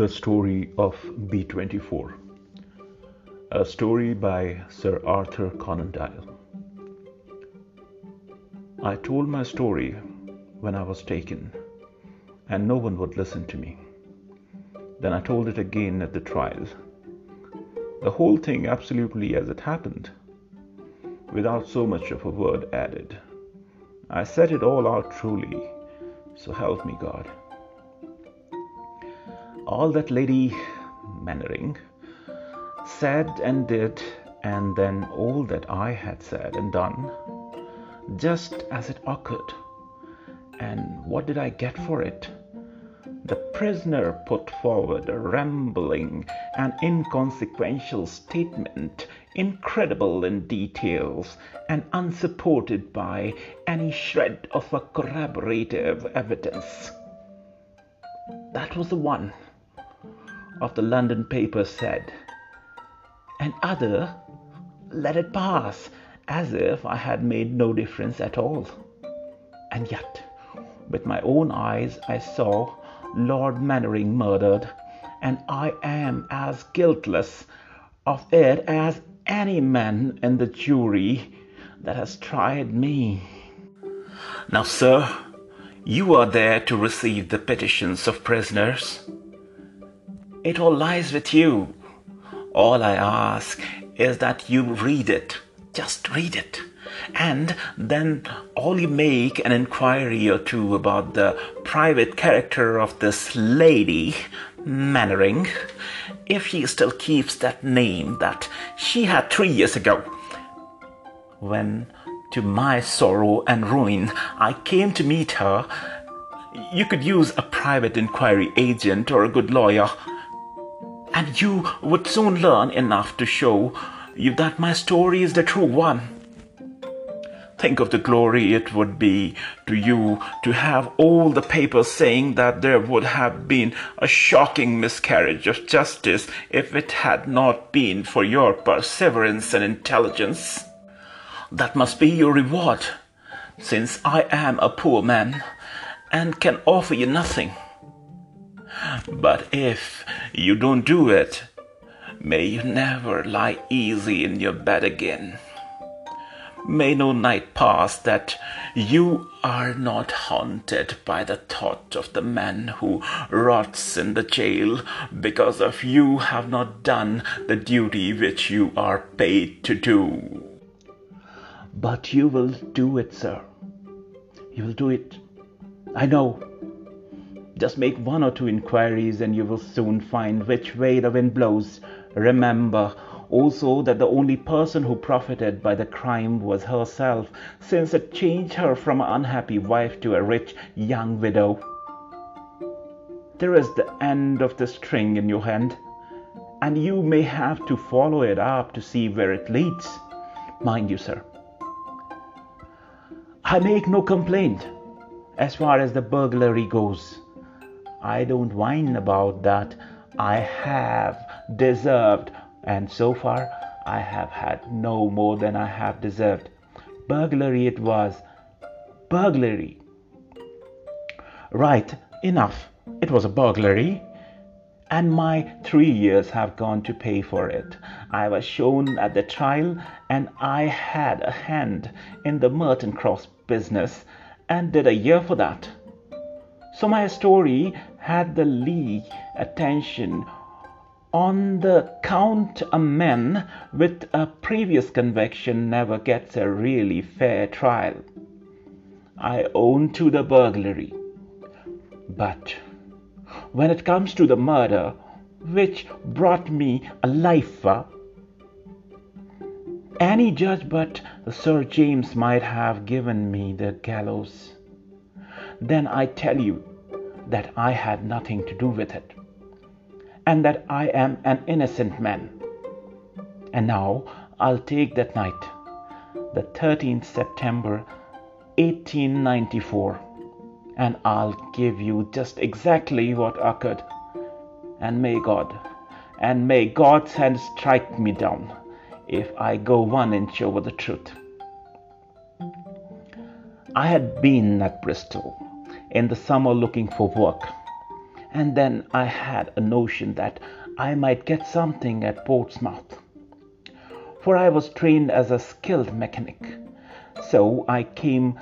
The Story of B24 A story by Sir Arthur Conan Doyle I told my story when I was taken, and no one would listen to me. Then I told it again at the trial. The whole thing absolutely as it happened, without so much of a word added. I said it all out truly, so help me God all that Lady Mannering said and did, and then all that I had said and done, just as it occurred. And what did I get for it? The prisoner put forward a rambling and inconsequential statement, incredible in details and unsupported by any shred of corroborative evidence. That was the one of the London papers said, and other let it pass as if I had made no difference at all. And yet, with my own eyes, I saw Lord Mannering murdered, and I am as guiltless of it as any man in the jury that has tried me. Now, sir, you are there to receive the petitions of prisoners. It all lies with you. All I ask is that you read it. Just read it. And then all you make an inquiry or two about the private character of this lady, Mannering, if she still keeps that name that she had three years ago. When, to my sorrow and ruin, I came to meet her, you could use a private inquiry agent or a good lawyer and you would soon learn enough to show you that my story is the true one. Think of the glory it would be to you to have all the papers saying that there would have been a shocking miscarriage of justice if it had not been for your perseverance and intelligence. That must be your reward, since I am a poor man and can offer you nothing. But if you don't do it, may you never lie easy in your bed again. May no night pass that you are not haunted by the thought of the man who rots in the jail because of you have not done the duty which you are paid to do. But you will do it, sir. You will do it. I know. Just make one or two inquiries and you will soon find which way the wind blows. Remember also that the only person who profited by the crime was herself, since it changed her from an unhappy wife to a rich young widow. There is the end of the string in your hand, and you may have to follow it up to see where it leads. Mind you, sir, I make no complaint as far as the burglary goes. I don't whine about that. I have deserved, and so far I have had no more than I have deserved. Burglary it was. Burglary. Right, enough. It was a burglary. And my three years have gone to pay for it. I was shown at the trial, and I had a hand in the Merton Cross business, and did a year for that. So my story had the league attention on the count a man with a previous conviction never gets a really fair trial. I own to the burglary. But when it comes to the murder, which brought me a lifer, any judge but Sir James might have given me the gallows. Then I tell you, that I had nothing to do with it, and that I am an innocent man. And now I'll take that night, the 13th September 1894, and I'll give you just exactly what occurred. And may God, and may God's hand strike me down if I go one inch over the truth. I had been at Bristol in the summer looking for work, and then I had a notion that I might get something at Portsmouth, for I was trained as a skilled mechanic. So I came,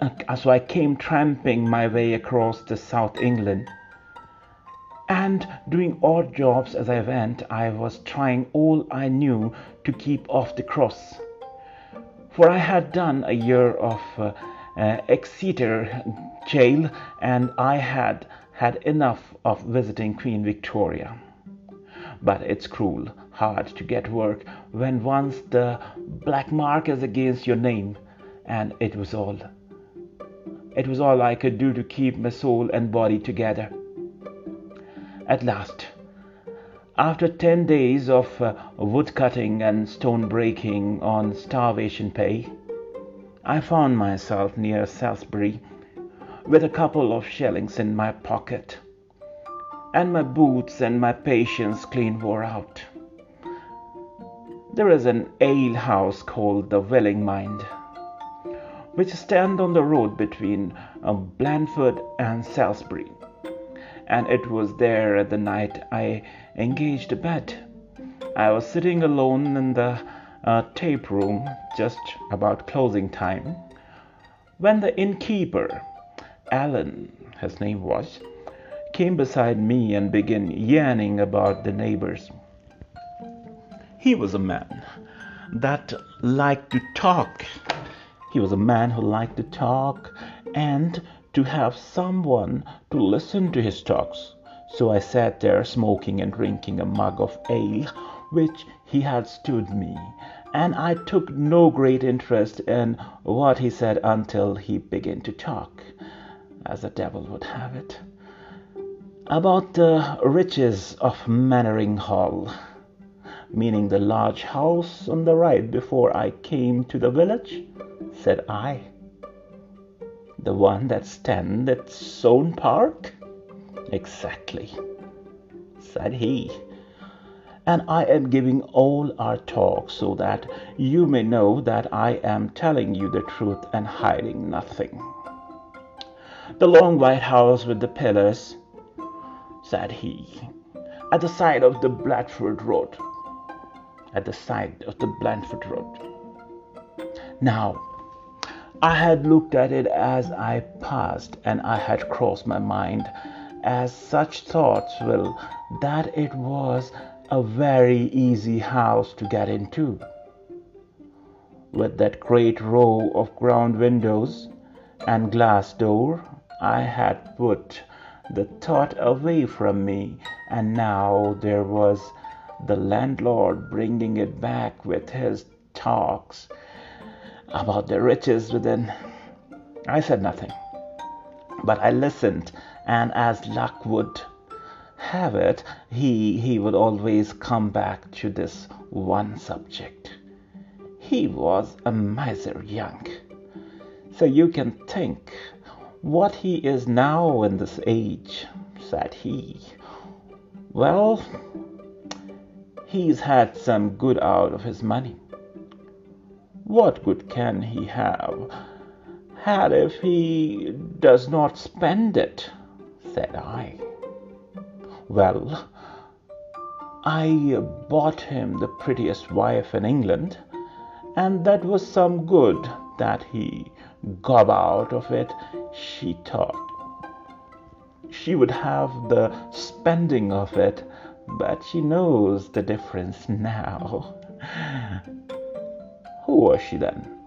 uh, so I came tramping my way across the South England, and doing odd jobs as I went. I was trying all I knew to keep off the cross, for I had done a year of uh, Exeter jail, and I had had enough of visiting Queen Victoria. But it's cruel hard to get work when once the black mark is against your name, and it was all. It was all I could do to keep my soul and body together. At last, after ten days of uh, wood cutting and stone breaking on starvation pay, I found myself near Salisbury with a couple of shillings in my pocket, and my boots and my patience clean wore out. There is an ale house called the Willing Mind, which stands on the road between uh, Blandford and Salisbury, and it was there at the night I engaged a bed. I was sitting alone in the uh, tape room just about closing time when the innkeeper Allen, his name was, came beside me and began yarning about the neighbors. He was a man that liked to talk. He was a man who liked to talk and to have someone to listen to his talks. So I sat there smoking and drinking a mug of ale which he had stood me, and I took no great interest in what he said until he began to talk as the devil would have it, about the riches of Mannering Hall, meaning the large house on the right before I came to the village, said I. The one that stands at Stone Park? Exactly, said he. And I am giving all our talk so that you may know that I am telling you the truth and hiding nothing. The long white house with the pillars, said he, at the side of the Blandford Road. At the side of the Blandford Road. Now, I had looked at it as I passed, and I had crossed my mind, as such thoughts will, that it was a very easy house to get into, with that great row of ground windows and glass door I had put the thought away from me, and now there was the landlord bringing it back with his talks about the riches within. I said nothing, but I listened, and as luck would have it, he, he would always come back to this one subject. He was a miser young, so you can think what he is now in this age, said he. Well, he's had some good out of his money. What good can he have had if he does not spend it? said I. Well, I bought him the prettiest wife in England, and that was some good that he gob out of it she thought. She would have the spending of it, but she knows the difference now. Who was she then?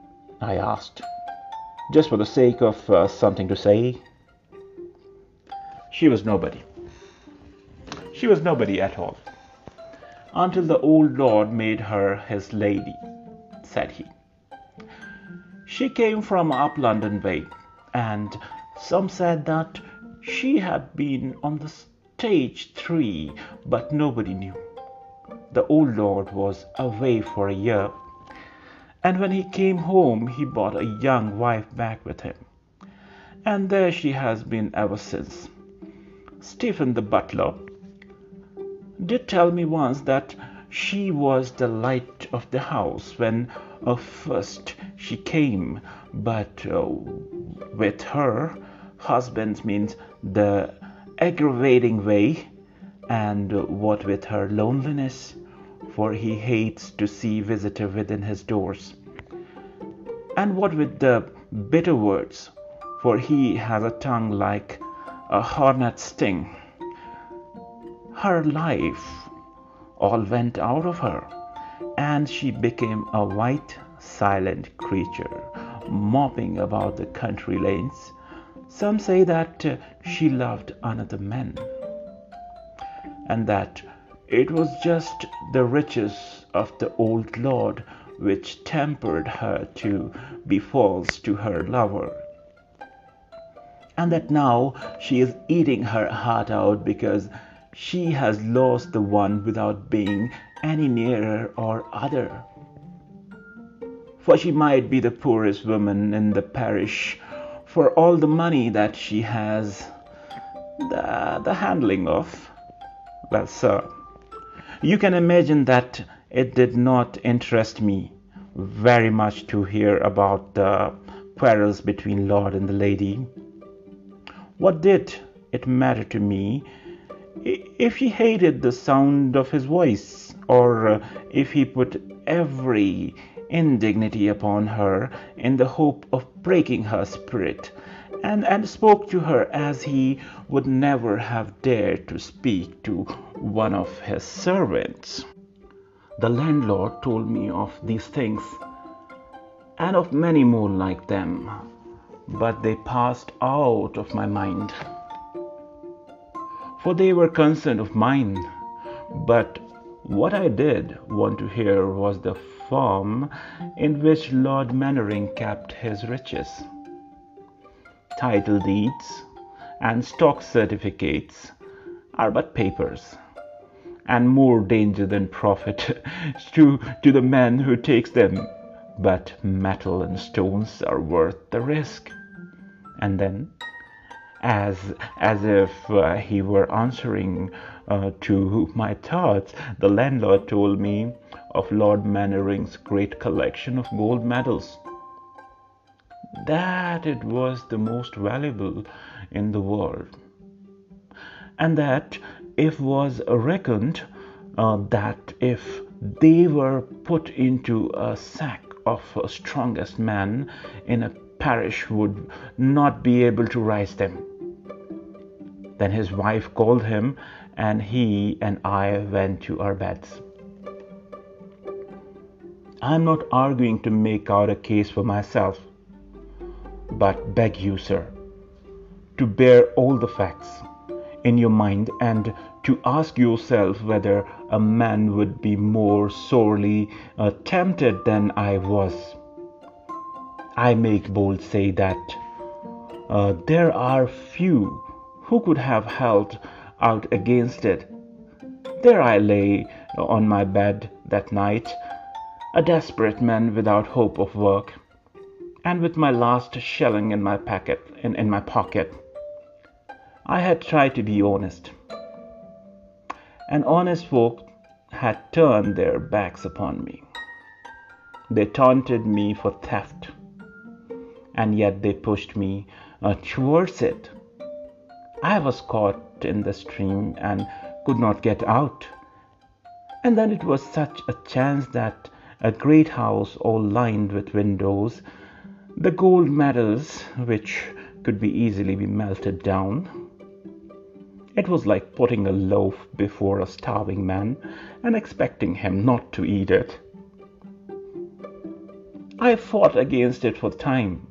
I asked, just for the sake of uh, something to say. She was nobody. She was nobody at all, until the old lord made her his lady, said he. She came from up London way, and some said that she had been on the stage three, but nobody knew. The old lord was away for a year, and when he came home he brought a young wife back with him, and there she has been ever since. Stephen the butler did tell me once that she was the light of the house when uh, first she came, but uh, with her husband means the aggravating way, and what with her loneliness, for he hates to see visitor within his doors, and what with the bitter words, for he has a tongue like a hornet's sting. Her life all went out of her, and she became a white, silent creature, moping about the country lanes. Some say that uh, she loved another man, and that it was just the riches of the old lord which tempered her to be false to her lover, and that now she is eating her heart out because she has lost the one without being any nearer or other. For she might be the poorest woman in the parish for all the money that she has the, the handling of. Well, sir, you can imagine that it did not interest me very much to hear about the quarrels between Lord and the lady. What did it matter to me if he hated the sound of his voice, or uh, if he put every indignity upon her in the hope of breaking her spirit, and, and spoke to her as he would never have dared to speak to one of his servants. The landlord told me of these things, and of many more like them, but they passed out of my mind for they were concerned of mine. But what I did want to hear was the form in which Lord Mannering kept his riches. Title deeds and stock certificates are but papers, and more danger than profit to, to the man who takes them. But metal and stones are worth the risk. And then as as if uh, he were answering uh, to my thoughts. The landlord told me of Lord Mannering's great collection of gold medals. That it was the most valuable in the world, and that if was reckoned uh, that if they were put into a sack of strongest man in a parish would not be able to rise them. Then his wife called him, and he and I went to our beds. I'm not arguing to make out a case for myself, but beg you, sir, to bear all the facts in your mind and to ask yourself whether a man would be more sorely uh, tempted than I was. I make bold say that uh, there are few who could have held out against it? There I lay on my bed that night, a desperate man without hope of work, and with my last shilling in my pocket. In, in my pocket. I had tried to be honest, and honest folk had turned their backs upon me. They taunted me for theft, and yet they pushed me uh, towards it I was caught in the stream and could not get out. And then it was such a chance that a great house all lined with windows, the gold medals which could be easily be melted down. It was like putting a loaf before a starving man and expecting him not to eat it. I fought against it for time,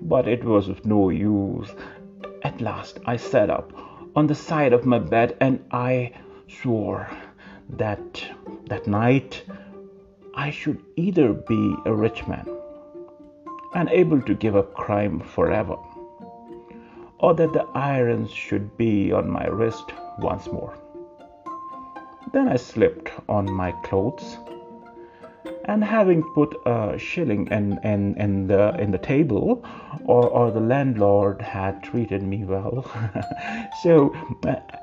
but it was of no use at last I sat up on the side of my bed and I swore that that night I should either be a rich man and able to give up crime forever, or that the irons should be on my wrist once more. Then I slipped on my clothes and having put a shilling in, in, in the in the table or, or the landlord had treated me well. So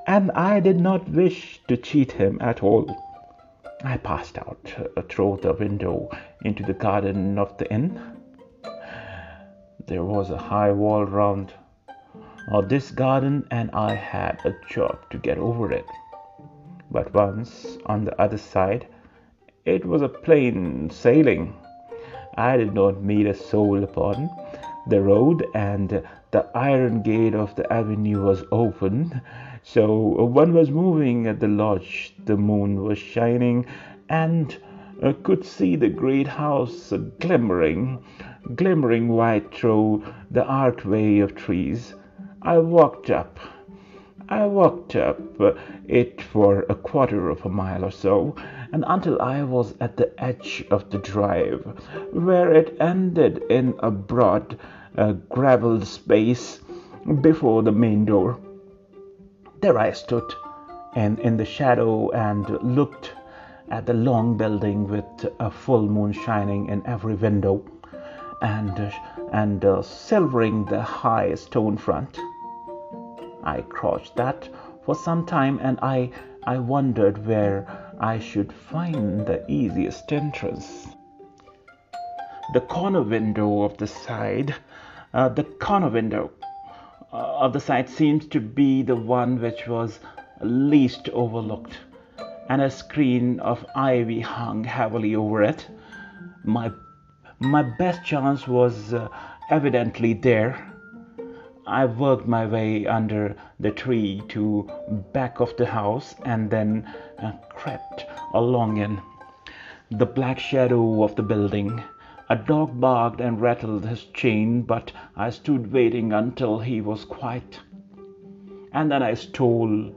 and I did not wish to cheat him at all. I passed out uh, through the window into the garden of the inn. There was a high wall round or this garden, and I had a job to get over it. But once on the other side, it was a plain sailing. I did not meet a soul upon the road, and the iron gate of the avenue was open. So one was moving at the lodge. The moon was shining, and uh, could see the great house glimmering, glimmering white through the archway of trees. I walked up. I walked up it for a quarter of a mile or so, and until I was at the edge of the drive, where it ended in a broad, uh, gravelled space before the main door. There I stood, and in the shadow, and looked at the long building with a full moon shining in every window and and uh, silvering the high stone front. I crouched that for some time and I I wondered where I should find the easiest entrance. The corner window of the side, uh, the corner window uh, of the side seems to be the one which was least overlooked and a screen of ivy hung heavily over it. My my best chance was uh, evidently there. I worked my way under the tree to back of the house and then crept along in the black shadow of the building. A dog barked and rattled his chain, but I stood waiting until he was quiet. And then I stole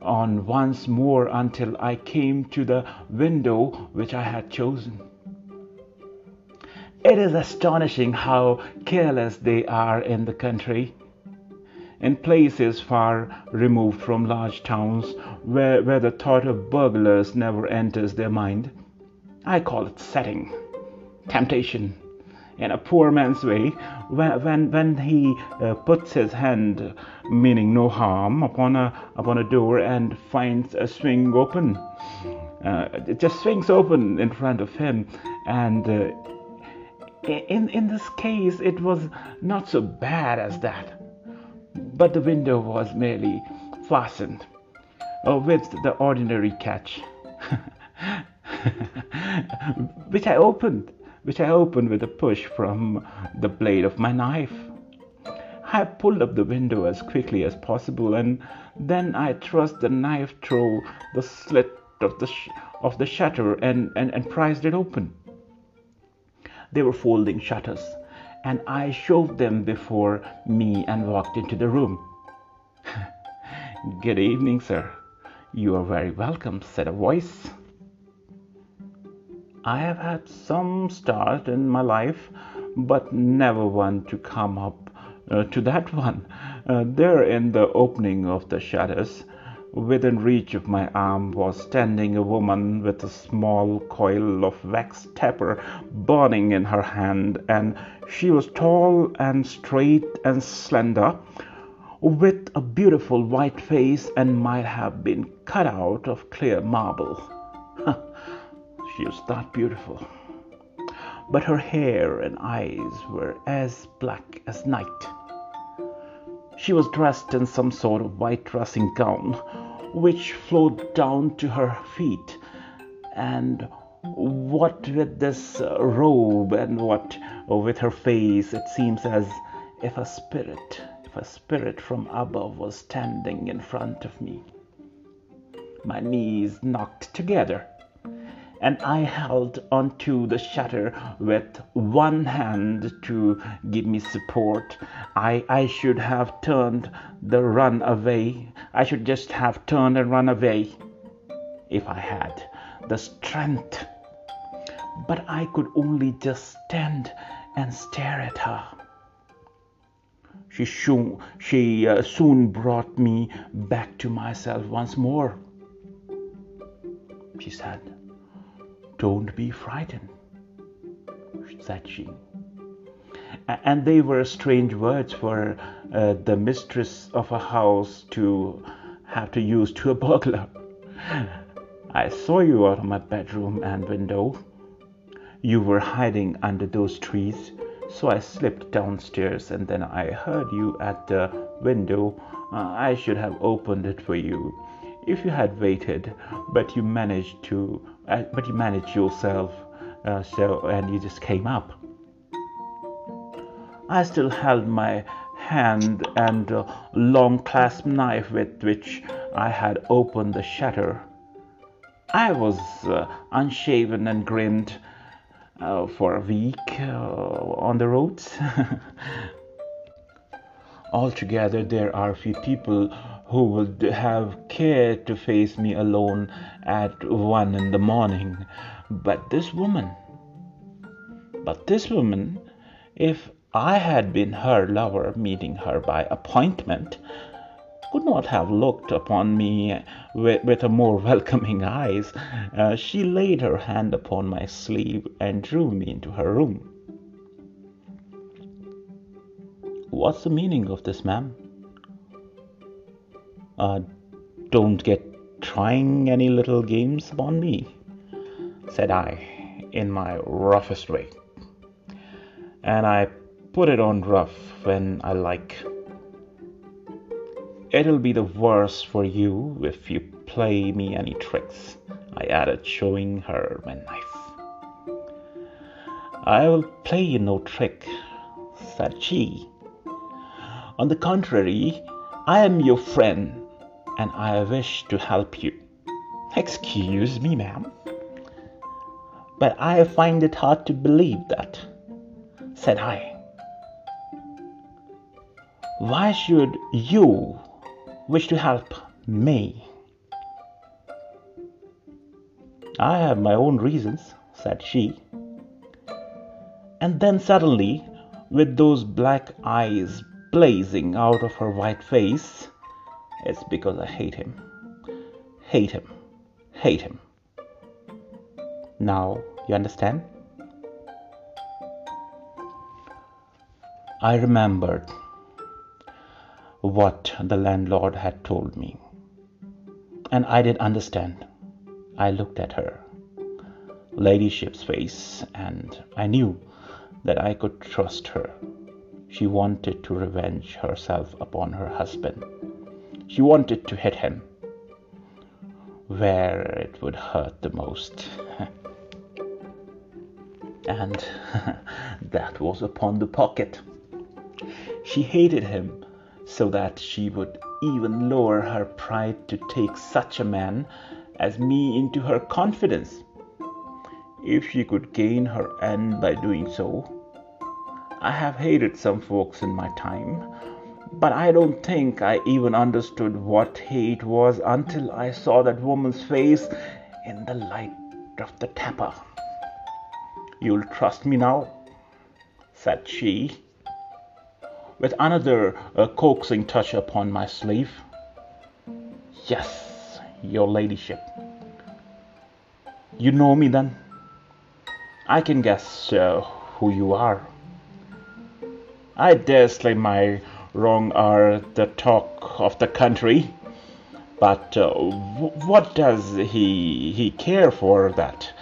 on once more until I came to the window which I had chosen. It is astonishing how careless they are in the country. In places far removed from large towns, where, where the thought of burglars never enters their mind, I call it setting, temptation, in a poor man's way when when, when he uh, puts his hand meaning no harm upon a upon a door and finds a swing open uh, it just swings open in front of him and uh, in in this case it was not so bad as that but the window was merely fastened uh, with the ordinary catch which I opened which I opened with a push from the blade of my knife. I pulled up the window as quickly as possible, and then I thrust the knife through the slit of the, sh- of the shutter and, and, and prized it open. They were folding shutters, and I shoved them before me and walked into the room. Good evening, sir. You are very welcome, said a voice. I have had some start in my life, but never one to come up uh, to that one. Uh, there, in the opening of the shutters, within reach of my arm, was standing a woman with a small coil of wax taper burning in her hand, and she was tall and straight and slender, with a beautiful white face, and might have been cut out of clear marble. She was not beautiful, but her hair and eyes were as black as night. She was dressed in some sort of white dressing gown, which flowed down to her feet, and what with this robe and what with her face, it seems as if a spirit, if a spirit from above was standing in front of me. My knees knocked together and I held onto the shutter with one hand to give me support. I, I should have turned the run away. I should just have turned and run away if I had the strength. But I could only just stand and stare at her. She, soon, she uh, soon brought me back to myself once more. She said, don't be frightened, said she. And they were strange words for uh, the mistress of a house to have to use to a burglar. I saw you out of my bedroom and window. You were hiding under those trees, So I slipped downstairs and then I heard you at the window. Uh, I should have opened it for you if you had waited, but you managed to, uh, but you managed yourself. Uh, so and you just came up. I still held my hand and long clasp knife with which I had opened the shutter. I was uh, unshaven and grinned uh, for a week uh, on the roads. Altogether, there are few people who would have cared to face me alone at one in the morning. But this woman, but this woman, if I had been her lover meeting her by appointment, could not have looked upon me with, with a more welcoming eyes. Uh, she laid her hand upon my sleeve and drew me into her room. What's the meaning of this, ma'am? Uh, don't get trying any little games upon me, said I in my roughest way. And I put it on rough when I like. It'll be the worse for you if you play me any tricks, I added, showing her my knife. I will play you no trick, said she. On the contrary, I am your friend and I wish to help you. Excuse me, ma'am, but I find it hard to believe that, said I. Why should you wish to help me. I have my own reasons, said she. And then suddenly, with those black eyes blazing out of her white face, it's because I hate him. Hate him. Hate him. Now, you understand? I remembered what the landlord had told me. And I did understand. I looked at her ladyship's face, and I knew that I could trust her. She wanted to revenge herself upon her husband. She wanted to hit him where it would hurt the most. and that was upon the pocket. She hated him so that she would even lower her pride to take such a man as me into her confidence. If she could gain her end by doing so, I have hated some folks in my time, but I don't think I even understood what hate was until I saw that woman's face in the light of the tapper. You'll trust me now, said she with another uh, coaxing touch upon my sleeve. Yes, your ladyship. You know me then? I can guess uh, who you are. I dare say my wrong are the talk of the country, but uh, what does he he care for that?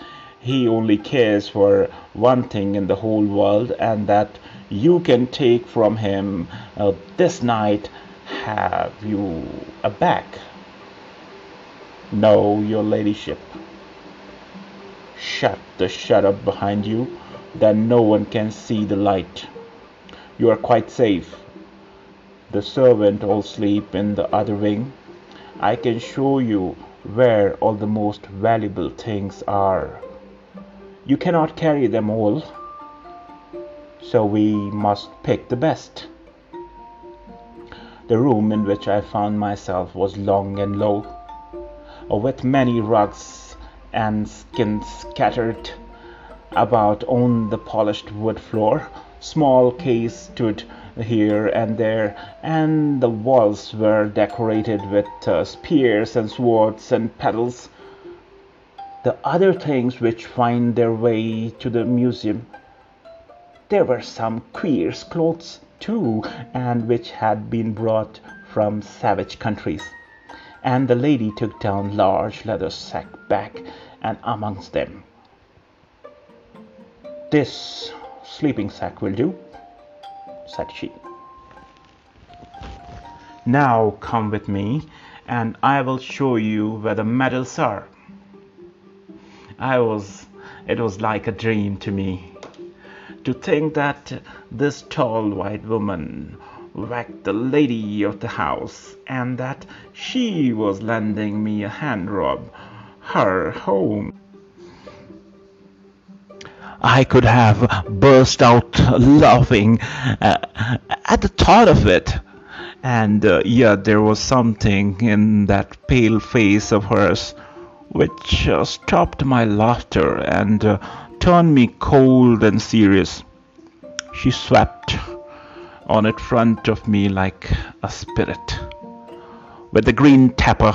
He only cares for one thing in the whole world, and that you can take from him uh, this night have you a bag. No your ladyship. Shut the shutter behind you then no one can see the light. You are quite safe the servant all sleep in the other wing i can show you where all the most valuable things are you cannot carry them all so we must pick the best. The room in which I found myself was long and low, with many rugs and skins scattered about on the polished wood floor. Small case stood here and there, and the walls were decorated with uh, spears and swords and petals. The other things which find their way to the museum there were some queer clothes, too, and which had been brought from savage countries. And the lady took down large leather sack back and amongst them. This, sleeping sack will do, said she. Now come with me, and I will show you where the medals are. I was, it was like a dream to me to think that this tall white woman whacked the lady of the house and that she was lending me a hand rub her home. I could have burst out laughing uh, at the thought of it. And uh, yet there was something in that pale face of hers which uh, stopped my laughter and uh, turned me cold and serious. She swept on in front of me like a spirit, with the green tapper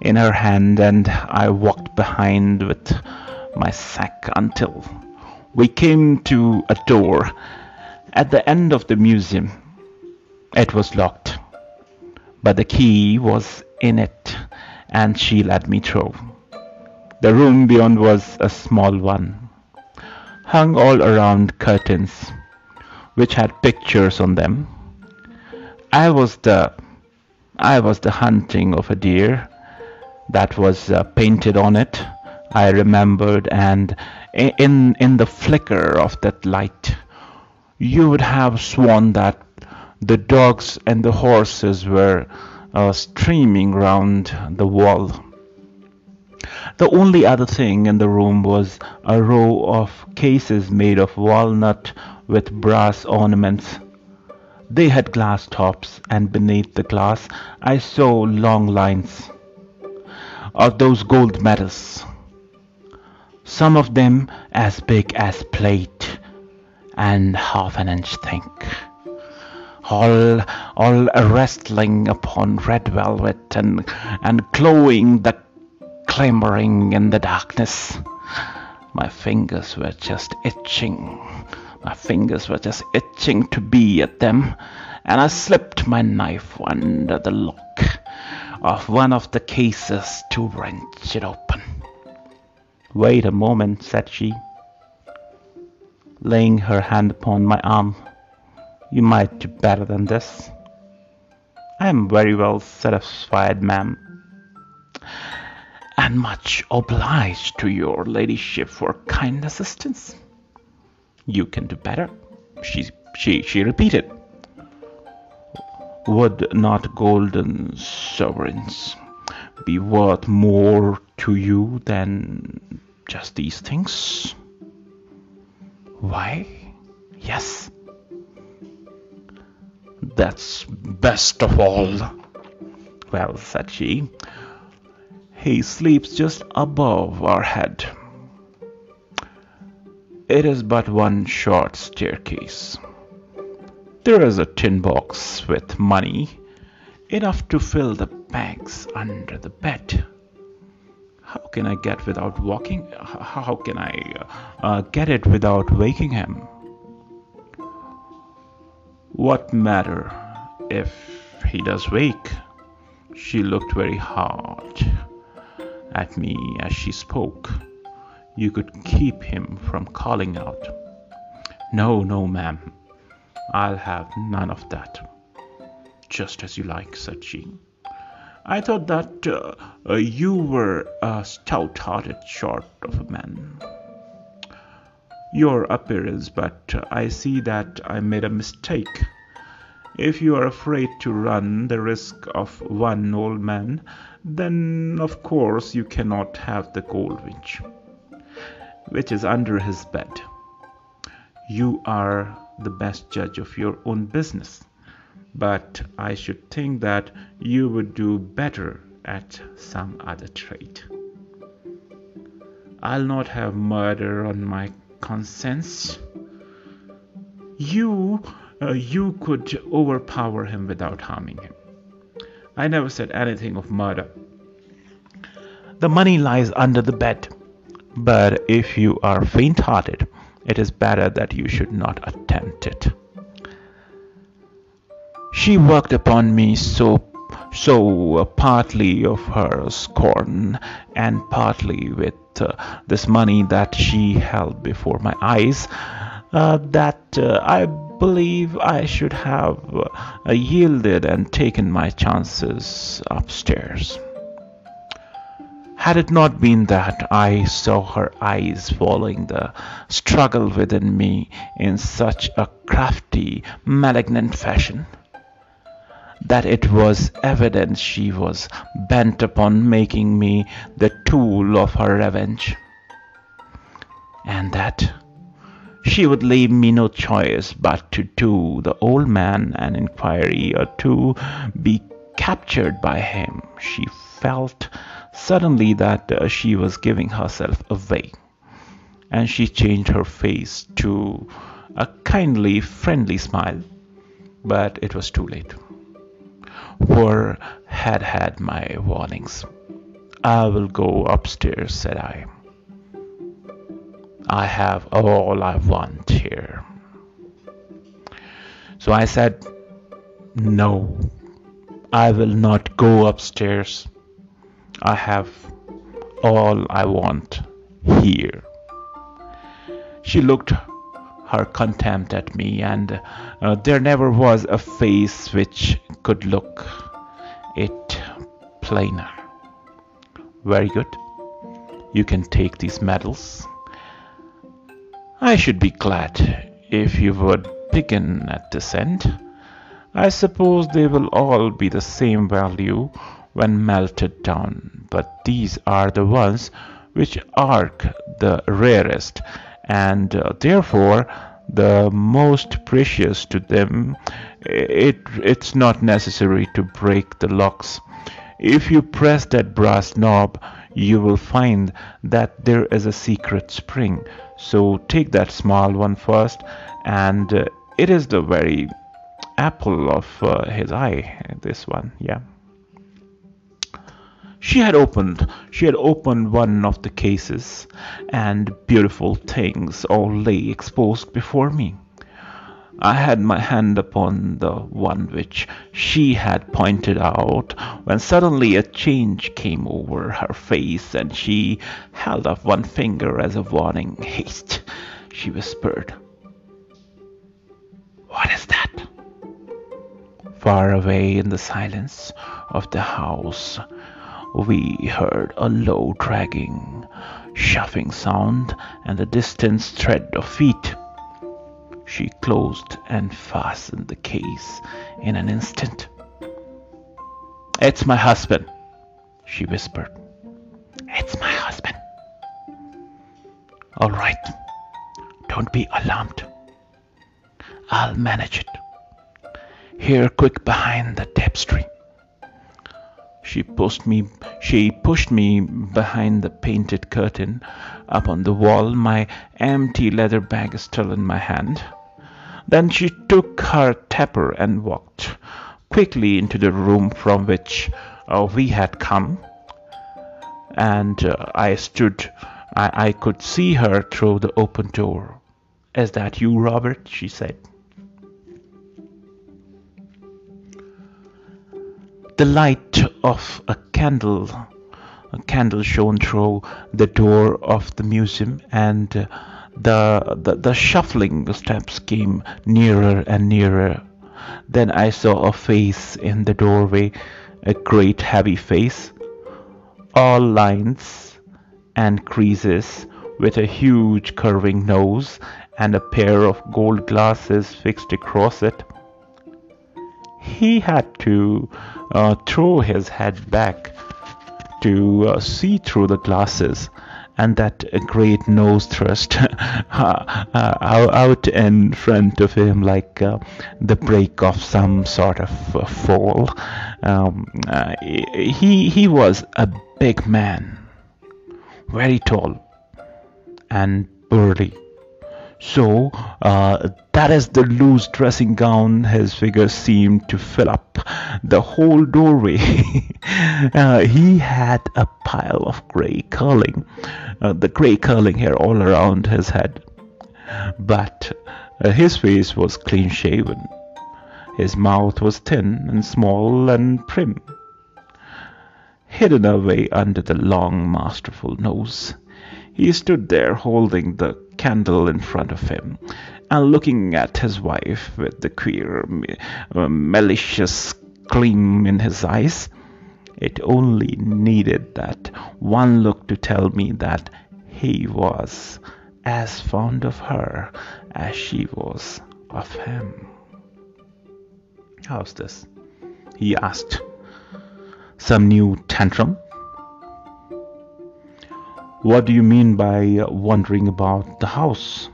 in her hand, and I walked behind with my sack until we came to a door at the end of the museum. It was locked, but the key was in it, and she let me through. The room beyond was a small one, hung all around curtains, which had pictures on them. I was the I was the hunting of a deer that was uh, painted on it. I remembered, and in in the flicker of that light, you would have sworn that the dogs and the horses were uh, streaming round the wall. The only other thing in the room was a row of cases made of walnut with brass ornaments. They had glass tops, and beneath the glass I saw long lines of those gold medals, some of them as big as plate and half an inch thick, all all resting upon red velvet and and glowing the clambering in the darkness. My fingers were just itching. My fingers were just itching to be at them, and I slipped my knife under the lock of one of the cases to wrench it open. Wait a moment, said she, laying her hand upon my arm. You might do better than this. I am very well satisfied, ma'am, and much obliged to your ladyship for kind assistance. You can do better, she, she, she repeated. Would not golden sovereigns be worth more to you than just these things? Why, yes. That's best of all. Well, said she, he sleeps just above our head. It is but one short staircase. There is a tin box with money, enough to fill the bags under the bed. How can I get without walking? How can I uh, get it without waking him? What matter if he does wake? She looked very hard at me as she spoke. You could keep him from calling out. No, no, ma'am. I'll have none of that. Just as you like, said she. I thought that uh, uh, you were a stout hearted sort of a man. Your appearance, but I see that I made a mistake. If you are afraid to run the risk of one old man, then of course you cannot have the goldfinch which is under his bed. You are the best judge of your own business, but I should think that you would do better at some other trade. I'll not have murder on my conscience. You, uh, you could overpower him without harming him. I never said anything of murder. The money lies under the bed. But if you are faint hearted, it is better that you should not attempt it. She worked upon me so so uh, partly of her scorn and partly with uh, this money that she held before my eyes uh, that uh, I believe I should have uh, yielded and taken my chances upstairs. Had it not been that I saw her eyes following the struggle within me in such a crafty, malignant fashion, that it was evident she was bent upon making me the tool of her revenge, and that she would leave me no choice but to do the old man an inquiry or to be captured by him. She felt suddenly that uh, she was giving herself away, and she changed her face to a kindly, friendly smile. But it was too late, for had had my warnings. I will go upstairs, said I. I have all I want here. So I said, No, I will not go upstairs. I have all I want here. She looked her contempt at me, and uh, there never was a face which could look it plainer. Very good. You can take these medals. I should be glad if you would begin at this end. I suppose they will all be the same value when melted down, but these are the ones which are the rarest and uh, therefore the most precious to them. It, it's not necessary to break the locks. If you press that brass knob, you will find that there is a secret spring. So take that small one first, and uh, it is the very apple of uh, his eye. This one, yeah. She had opened, she had opened one of the cases, and beautiful things all lay exposed before me. I had my hand upon the one which she had pointed out when suddenly a change came over her face and she held up one finger as a warning. Haste, she whispered. What is that? Far away in the silence of the house, we heard a low dragging, shuffling sound and the distant tread of feet. She closed and fastened the case in an instant. It's my husband, she whispered. It's my husband. All right, don't be alarmed. I'll manage it. Here, quick behind the tapestry. She pushed me she pushed me behind the painted curtain up on the wall, my empty leather bag still in my hand. Then she took her taper and walked quickly into the room from which uh, we had come. And uh, I stood, I, I could see her through the open door. Is that you, Robert? she said. The light of a candle a candle shone through the door of the museum and uh, the, the, the shuffling steps came nearer and nearer. Then I saw a face in the doorway, a great heavy face, all lines and creases, with a huge curving nose and a pair of gold glasses fixed across it. He had to uh, throw his head back to uh, see through the glasses and that great nose thrust uh, out in front of him like uh, the break of some sort of uh, fall. Um, uh, he he was a big man, very tall and burly. So uh, that is the loose dressing gown his figure seemed to fill up the whole doorway. uh, he had a pile of grey curling, uh, the grey curling hair all around his head. But uh, his face was clean shaven. His mouth was thin and small and prim, hidden away under the long, masterful nose. He stood there holding the candle in front of him, and looking at his wife with the queer, uh, malicious gleam in his eyes. It only needed that one look to tell me that he was as fond of her as she was of him. How's this? he asked. Some new tantrum? What do you mean by wandering about the house?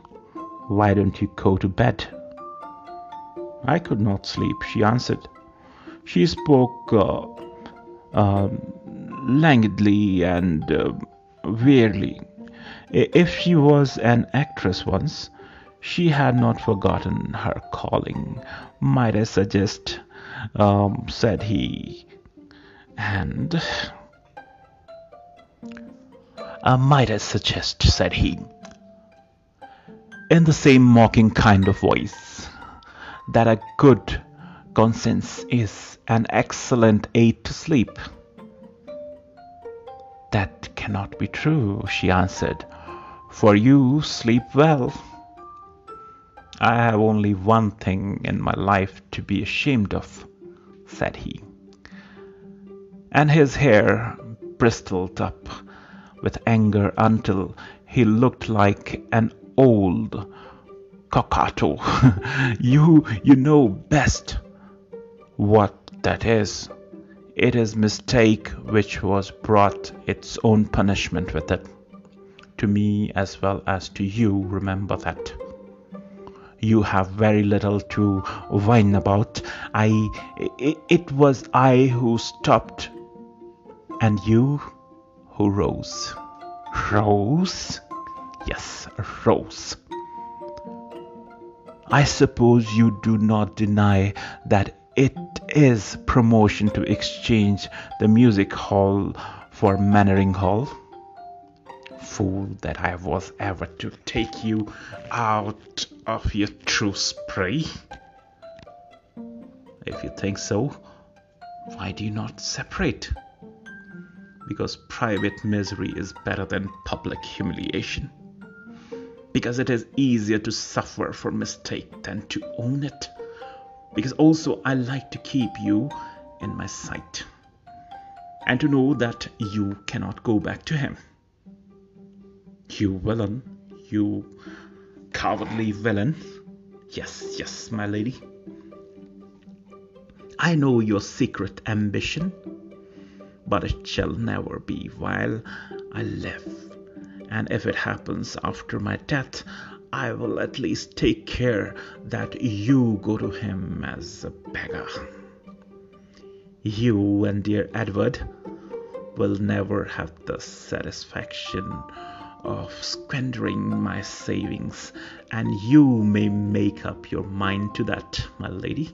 Why don't you go to bed? I could not sleep, she answered. She spoke uh, uh, languidly and uh, wearily. If she was an actress once, she had not forgotten her calling. Might I suggest, um, said he, and uh, might I suggest, said he, in the same mocking kind of voice, that a good conscience is an excellent aid to sleep. That cannot be true, she answered, for you sleep well. I have only one thing in my life to be ashamed of, said he. And his hair bristled up with anger until he looked like an old cockatoo. you you know best what that is. It is mistake which was brought its own punishment with it. To me as well as to you, remember that. You have very little to whine about. I it, it was I who stopped and you who rose. Rose? Yes, a rose. I suppose you do not deny that it is promotion to exchange the music hall for Mannering Hall. Fool that I was ever to take you out of your true spray. If you think so, why do you not separate? because private misery is better than public humiliation. Because it is easier to suffer for mistake than to own it. Because also I like to keep you in my sight and to know that you cannot go back to him. You villain, you cowardly villain. Yes, yes, my lady. I know your secret ambition but it shall never be while I live. And if it happens after my death, I will at least take care that you go to him as a beggar. You and dear Edward will never have the satisfaction of squandering my savings, and you may make up your mind to that, my lady.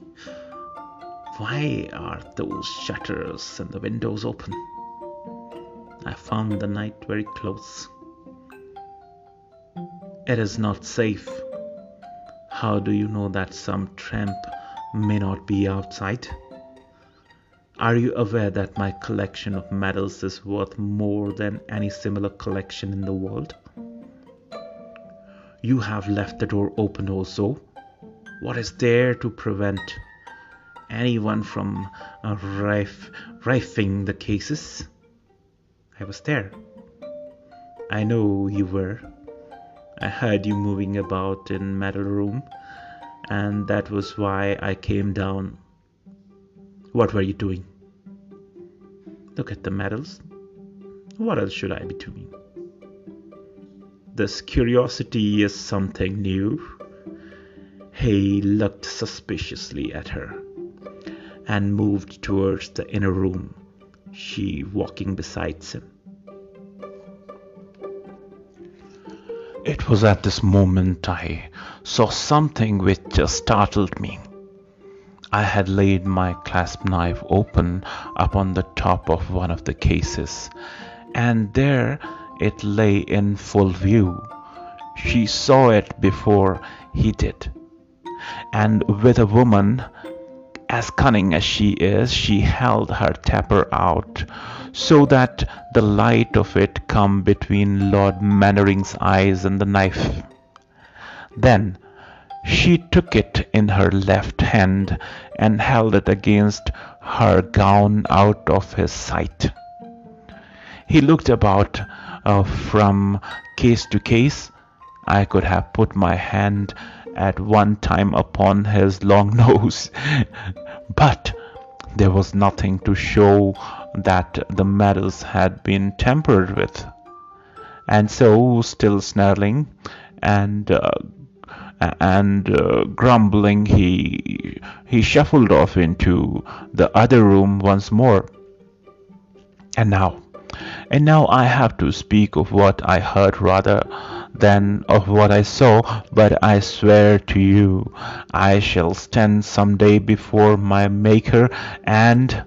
Why are those shutters and the windows open? I found the night very close. It is not safe. How do you know that some tramp may not be outside? Are you aware that my collection of medals is worth more than any similar collection in the world? You have left the door open also. What is there to prevent anyone from uh, the cases. I was there. I know you were. I heard you moving about in metal room, and that was why I came down. What were you doing? Look at the medals. What else should I be doing? This curiosity is something new. He looked suspiciously at her and moved towards the inner room, she walking beside him. It was at this moment I saw something which startled me. I had laid my clasp knife open upon the top of one of the cases, and there it lay in full view. She saw it before he did, and with a woman as cunning as she is, she held her taper out so that the light of it come between Lord Mannering's eyes and the knife. Then She took it in her left hand and held it against her gown out of his sight. He looked about uh, from case to case. I could have put my hand at one time upon his long nose, but there was nothing to show that the medals had been tampered with. And so, still snarling and uh, and uh, grumbling, he he shuffled off into the other room once more. And now, and now I have to speak of what I heard rather than of what I saw, but I swear to you I shall stand some day before my Maker, and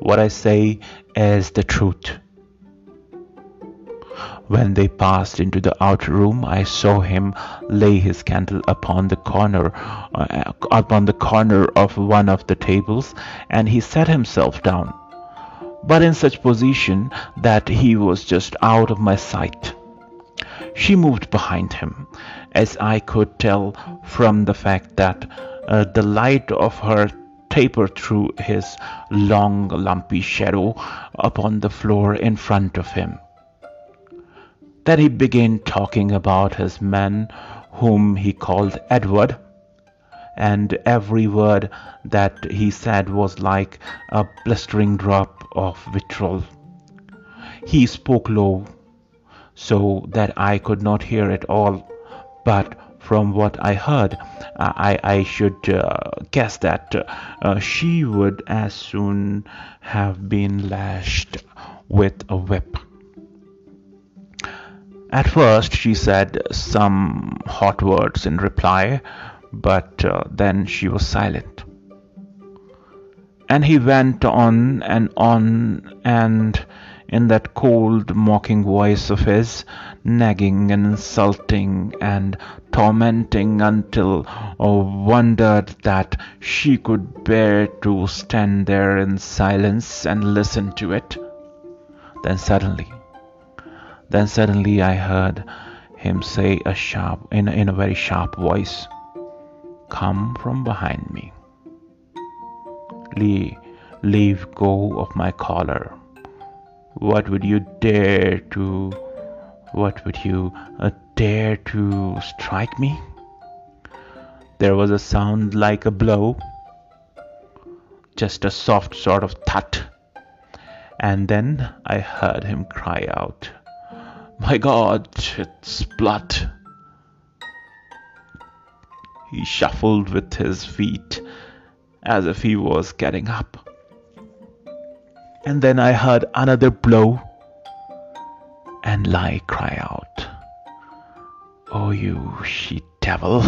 what I say is the truth. When they passed into the outer room, I saw him lay his candle upon the corner, uh, upon the corner of one of the tables, and he sat himself down, but in such position that he was just out of my sight. She moved behind him, as I could tell from the fact that uh, the light of her tapered through his long lumpy shadow upon the floor in front of him. Then he began talking about his man whom he called Edward, and every word that he said was like a blistering drop of vitriol. He spoke low, so that I could not hear it all, but from what I heard, I, I should uh, guess that uh, she would as soon have been lashed with a whip. At first, she said some hot words in reply, but uh, then she was silent. And he went on and on, and in that cold, mocking voice of his, nagging and insulting and tormenting until I wondered that she could bear to stand there in silence and listen to it. Then suddenly, then suddenly I heard him say a sharp in, in a very sharp voice, Come from behind me. Leave, leave go of my collar. What would you dare to what would you uh, dare to strike me? There was a sound like a blow, just a soft sort of thud, and then I heard him cry out, My God, it's blood! He shuffled with his feet as if he was getting up and then I heard another blow and Lie cry out, Oh, you she devil!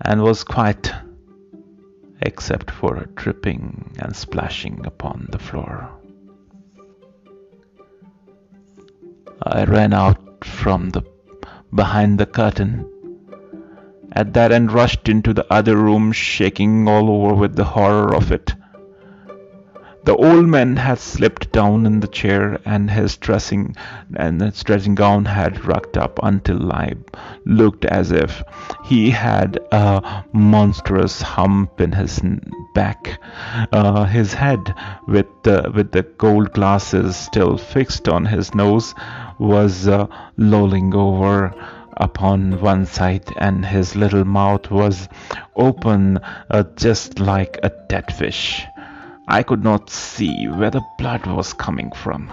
and was quiet except for a dripping and splashing upon the floor. I ran out from the behind the curtain at that and rushed into the other room, shaking all over with the horror of it. The old man had slipped down in the chair and his dressing and his dressing gown had rucked up until I looked as if he had a monstrous hump in his back. Uh, his head, with the with the gold glasses still fixed on his nose, was uh, lolling over upon one side, and his little mouth was open uh, just like a dead fish. I could not see where the blood was coming from,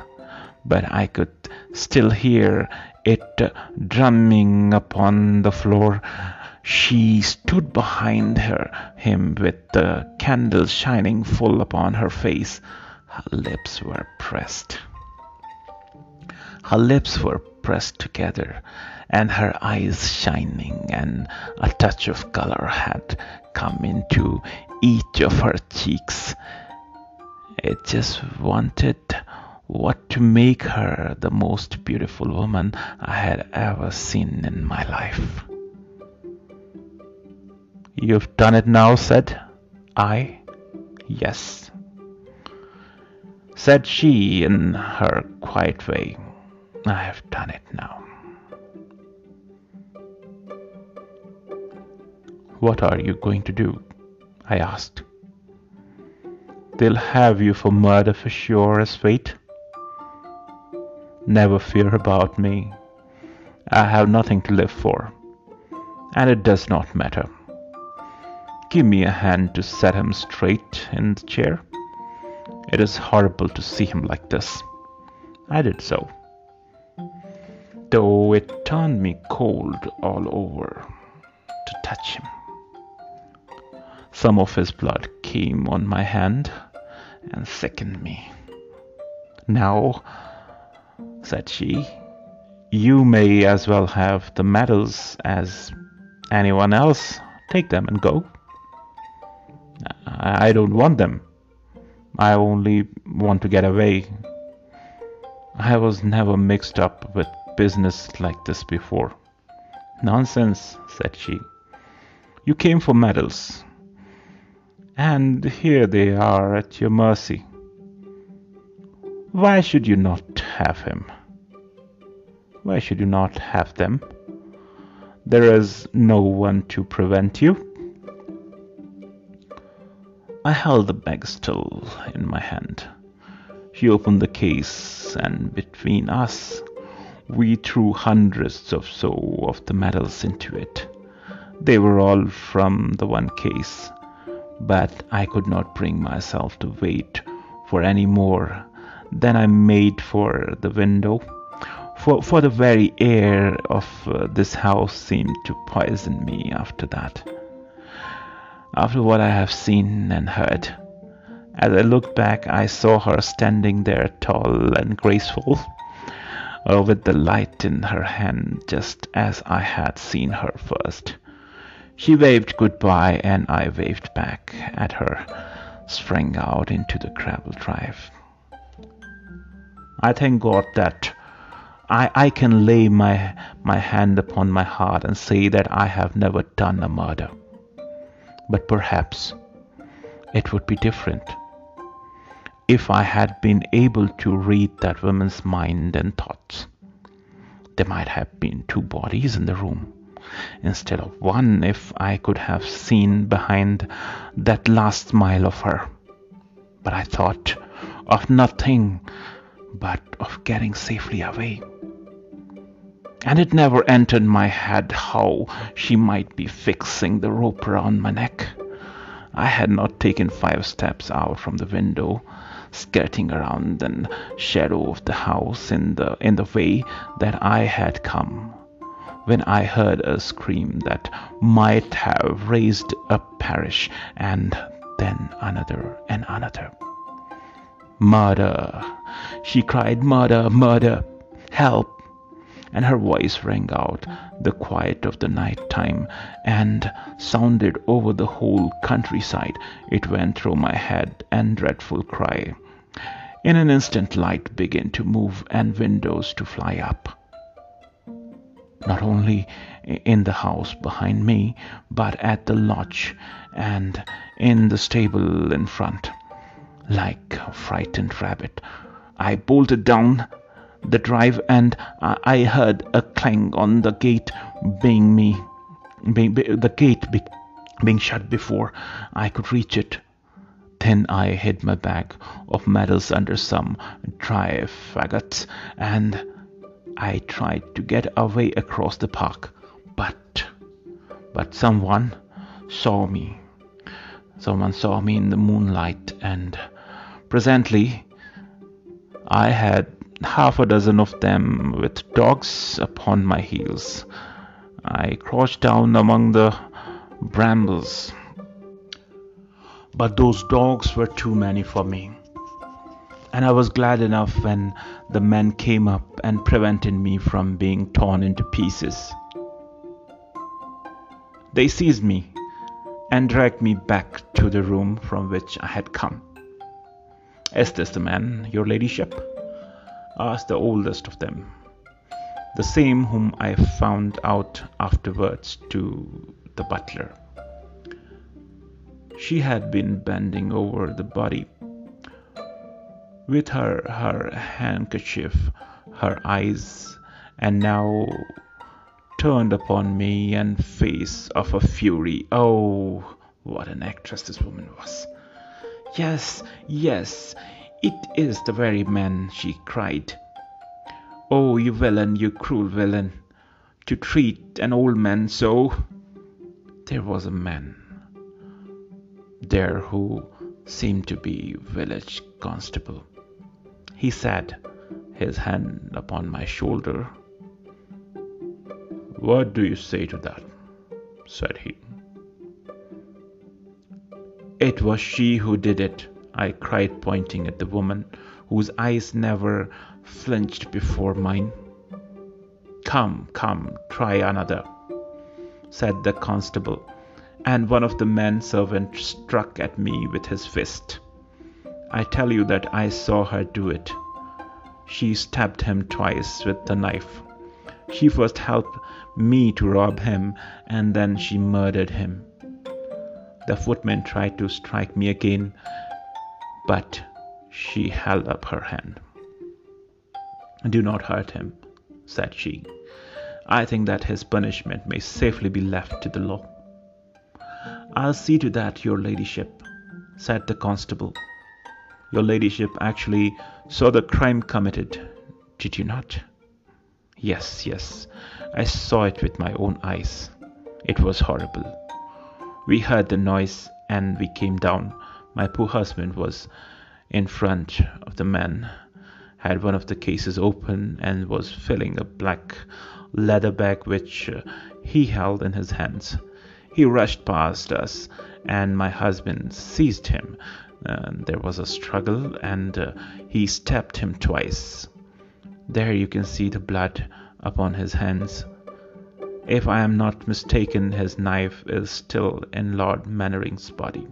but I could still hear it drumming upon the floor. She stood behind her, him with the candle shining full upon her face. Her lips were pressed. Her lips were pressed together, and her eyes shining, and a touch of color had come into each of her cheeks. It just wanted what to make her the most beautiful woman I had ever seen in my life. You've done it now, said I. Yes, said she in her quiet way. I have done it now. What are you going to do? I asked. They'll have you for murder for sure eh, as fate. Never fear about me. I have nothing to live for, and it does not matter. Give me a hand to set him straight in the chair. It is horrible to see him like this. I did so, though it turned me cold all over to touch him. Some of his blood came on my hand and sickened me. Now, said she, you may as well have the medals as anyone else. Take them and go. I don't want them. I only want to get away. I was never mixed up with business like this before. Nonsense, said she. You came for medals, and here they are at your mercy. Why should you not have him? Why should you not have them? There is no one to prevent you. I held the bag still in my hand. She opened the case, and between us, we threw hundreds or so of the medals into it. They were all from the one case, but I could not bring myself to wait for any more. Then I made for the window, for, for the very air of uh, this house seemed to poison me after that after what I have seen and heard. As I looked back, I saw her standing there tall and graceful, uh, with the light in her hand just as I had seen her first. She waved goodbye, and I waved back at her, sprang out into the gravel drive. I thank God that I, I can lay my, my hand upon my heart and say that I have never done a murder. But perhaps it would be different if I had been able to read that woman's mind and thoughts. There might have been two bodies in the room instead of one if I could have seen behind that last smile of her. But I thought of nothing but of getting safely away and it never entered my head how she might be fixing the rope around my neck. I had not taken five steps out from the window, skirting around the shadow of the house in the in the way that I had come, when I heard a scream that might have raised a parish, and then another and another. Murder! She cried, Murder! Murder! Help! and her voice rang out the quiet of the night time and sounded over the whole countryside. It went through my head and dreadful cry. In an instant light began to move and windows to fly up. Not only in the house behind me, but at the lodge and in the stable in front. Like a frightened rabbit, I bolted down the drive and I heard a clang on the gate being me being, the gate be, being shut before I could reach it. Then I hid my bag of medals under some dry faggots and I tried to get away across the park. But, but someone saw me. Someone saw me in the moonlight and presently I had half a dozen of them with dogs upon my heels. I crouched down among the brambles, but those dogs were too many for me. And I was glad enough when the men came up and prevented me from being torn into pieces. They seized me and dragged me back to the room from which I had come. Is this the man, your ladyship? asked the oldest of them, the same whom I found out afterwards to the butler. She had been bending over the body with her, her handkerchief, her eyes, and now turned upon me and face of a fury. Oh, what an actress this woman was! Yes, yes, it is the very man, she cried. Oh, you villain, you cruel villain, to treat an old man so! There was a man there who seemed to be village constable. He sat, his hand upon my shoulder. What do you say to that? said he. It was she who did it, I cried, pointing at the woman whose eyes never flinched before mine. Come, come, try another, said the constable, and one of the men servants struck at me with his fist. I tell you that I saw her do it. She stabbed him twice with the knife. She first helped me to rob him, and then she murdered him. The footman tried to strike me again, but she held up her hand. Do not hurt him, said she. I think that his punishment may safely be left to the law. I'll see to that, your ladyship, said the constable. Your ladyship actually saw the crime committed, did you not? Yes, yes, I saw it with my own eyes. It was horrible. We heard the noise and we came down. My poor husband was in front of the man, had one of the cases open, and was filling a black leather bag which uh, he held in his hands. He rushed past us, and my husband seized him. Uh, there was a struggle, and uh, he stabbed him twice. There you can see the blood upon his hands. If I am not mistaken, his knife is still in Lord Mannering's body.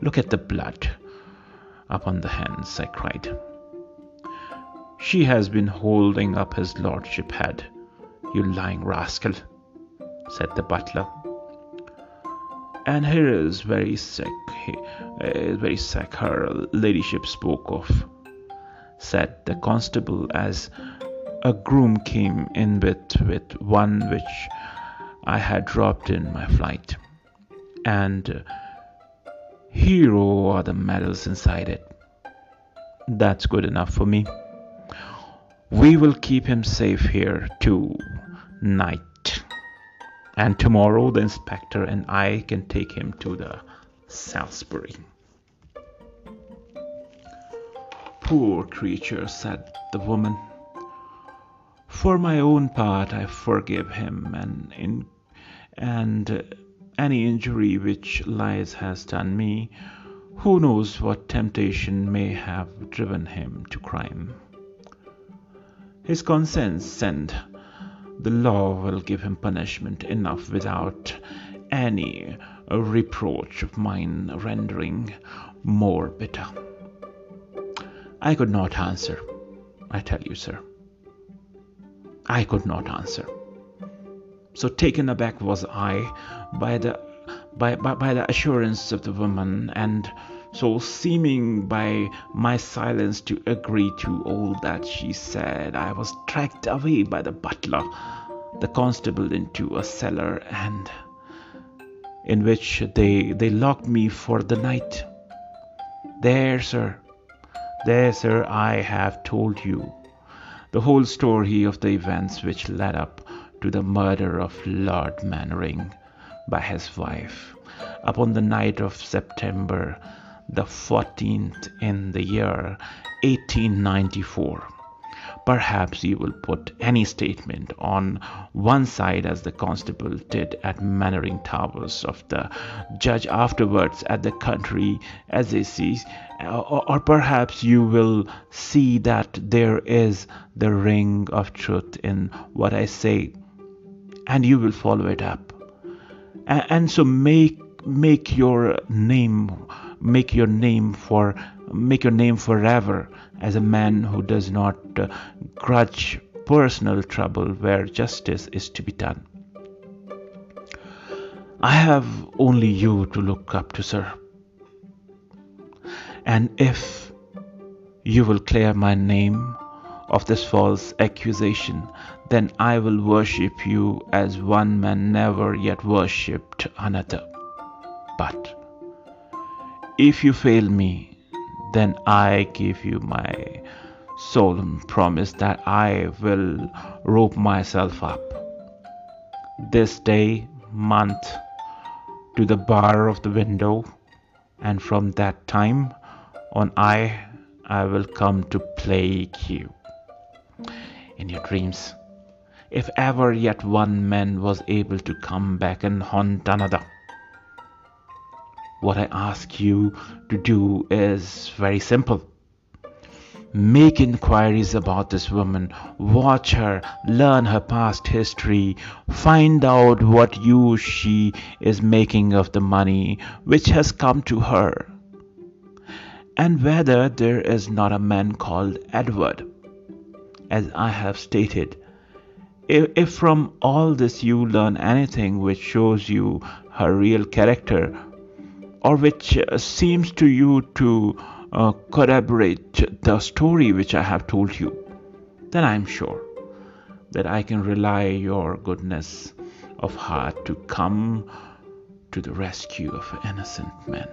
Look at the blood upon the hands, I cried. She has been holding up his lordship's head, you lying rascal, said the butler. And here is very sick, he, uh, very sick, her ladyship spoke of, said the constable as a groom came in with, with one which I had dropped in my flight. And hero are the medals inside it. That's good enough for me. We will keep him safe here tonight. And tomorrow the inspector and I can take him to the Salisbury. Poor creature, said the woman. For my own part, I forgive him, and in and any injury which lies has done me. Who knows what temptation may have driven him to crime? His conscience and the law will give him punishment enough without any reproach of mine rendering more bitter. I could not answer, I tell you, sir. I could not answer. So taken aback was I by the by, by, by the assurance of the woman, and so seeming by my silence to agree to all that she said, I was dragged away by the butler, the constable into a cellar, and in which they they locked me for the night. There, sir, there, sir, I have told you the whole story of the events which led up to the murder of Lord Mannering by his wife upon the night of September the 14th in the year 1894. Perhaps you will put any statement on one side as the constable did at Mannering Towers of the judge afterwards at the country as assizes, uh, or, or perhaps you will see that there is the ring of truth in what I say, and you will follow it up. And, and so make make your name make your name for make your name forever as a man who does not uh, grudge personal trouble where justice is to be done. I have only you to look up to, sir. And if you will clear my name of this false accusation, then I will worship you as one man never yet worshipped another. But if you fail me, then I give you my solemn promise that I will rope myself up this day, month, to the bar of the window, and from that time on I I will come to plague you in your dreams. If ever yet one man was able to come back and haunt another. What I ask you to do is very simple. Make inquiries about this woman, watch her, learn her past history, find out what use she is making of the money which has come to her, and whether there is not a man called Edward, as I have stated. If, if from all this you learn anything which shows you her real character, or which uh, seems to you to uh, corroborate the story which I have told you, then I'm sure that I can rely your goodness of heart to come to the rescue of innocent men.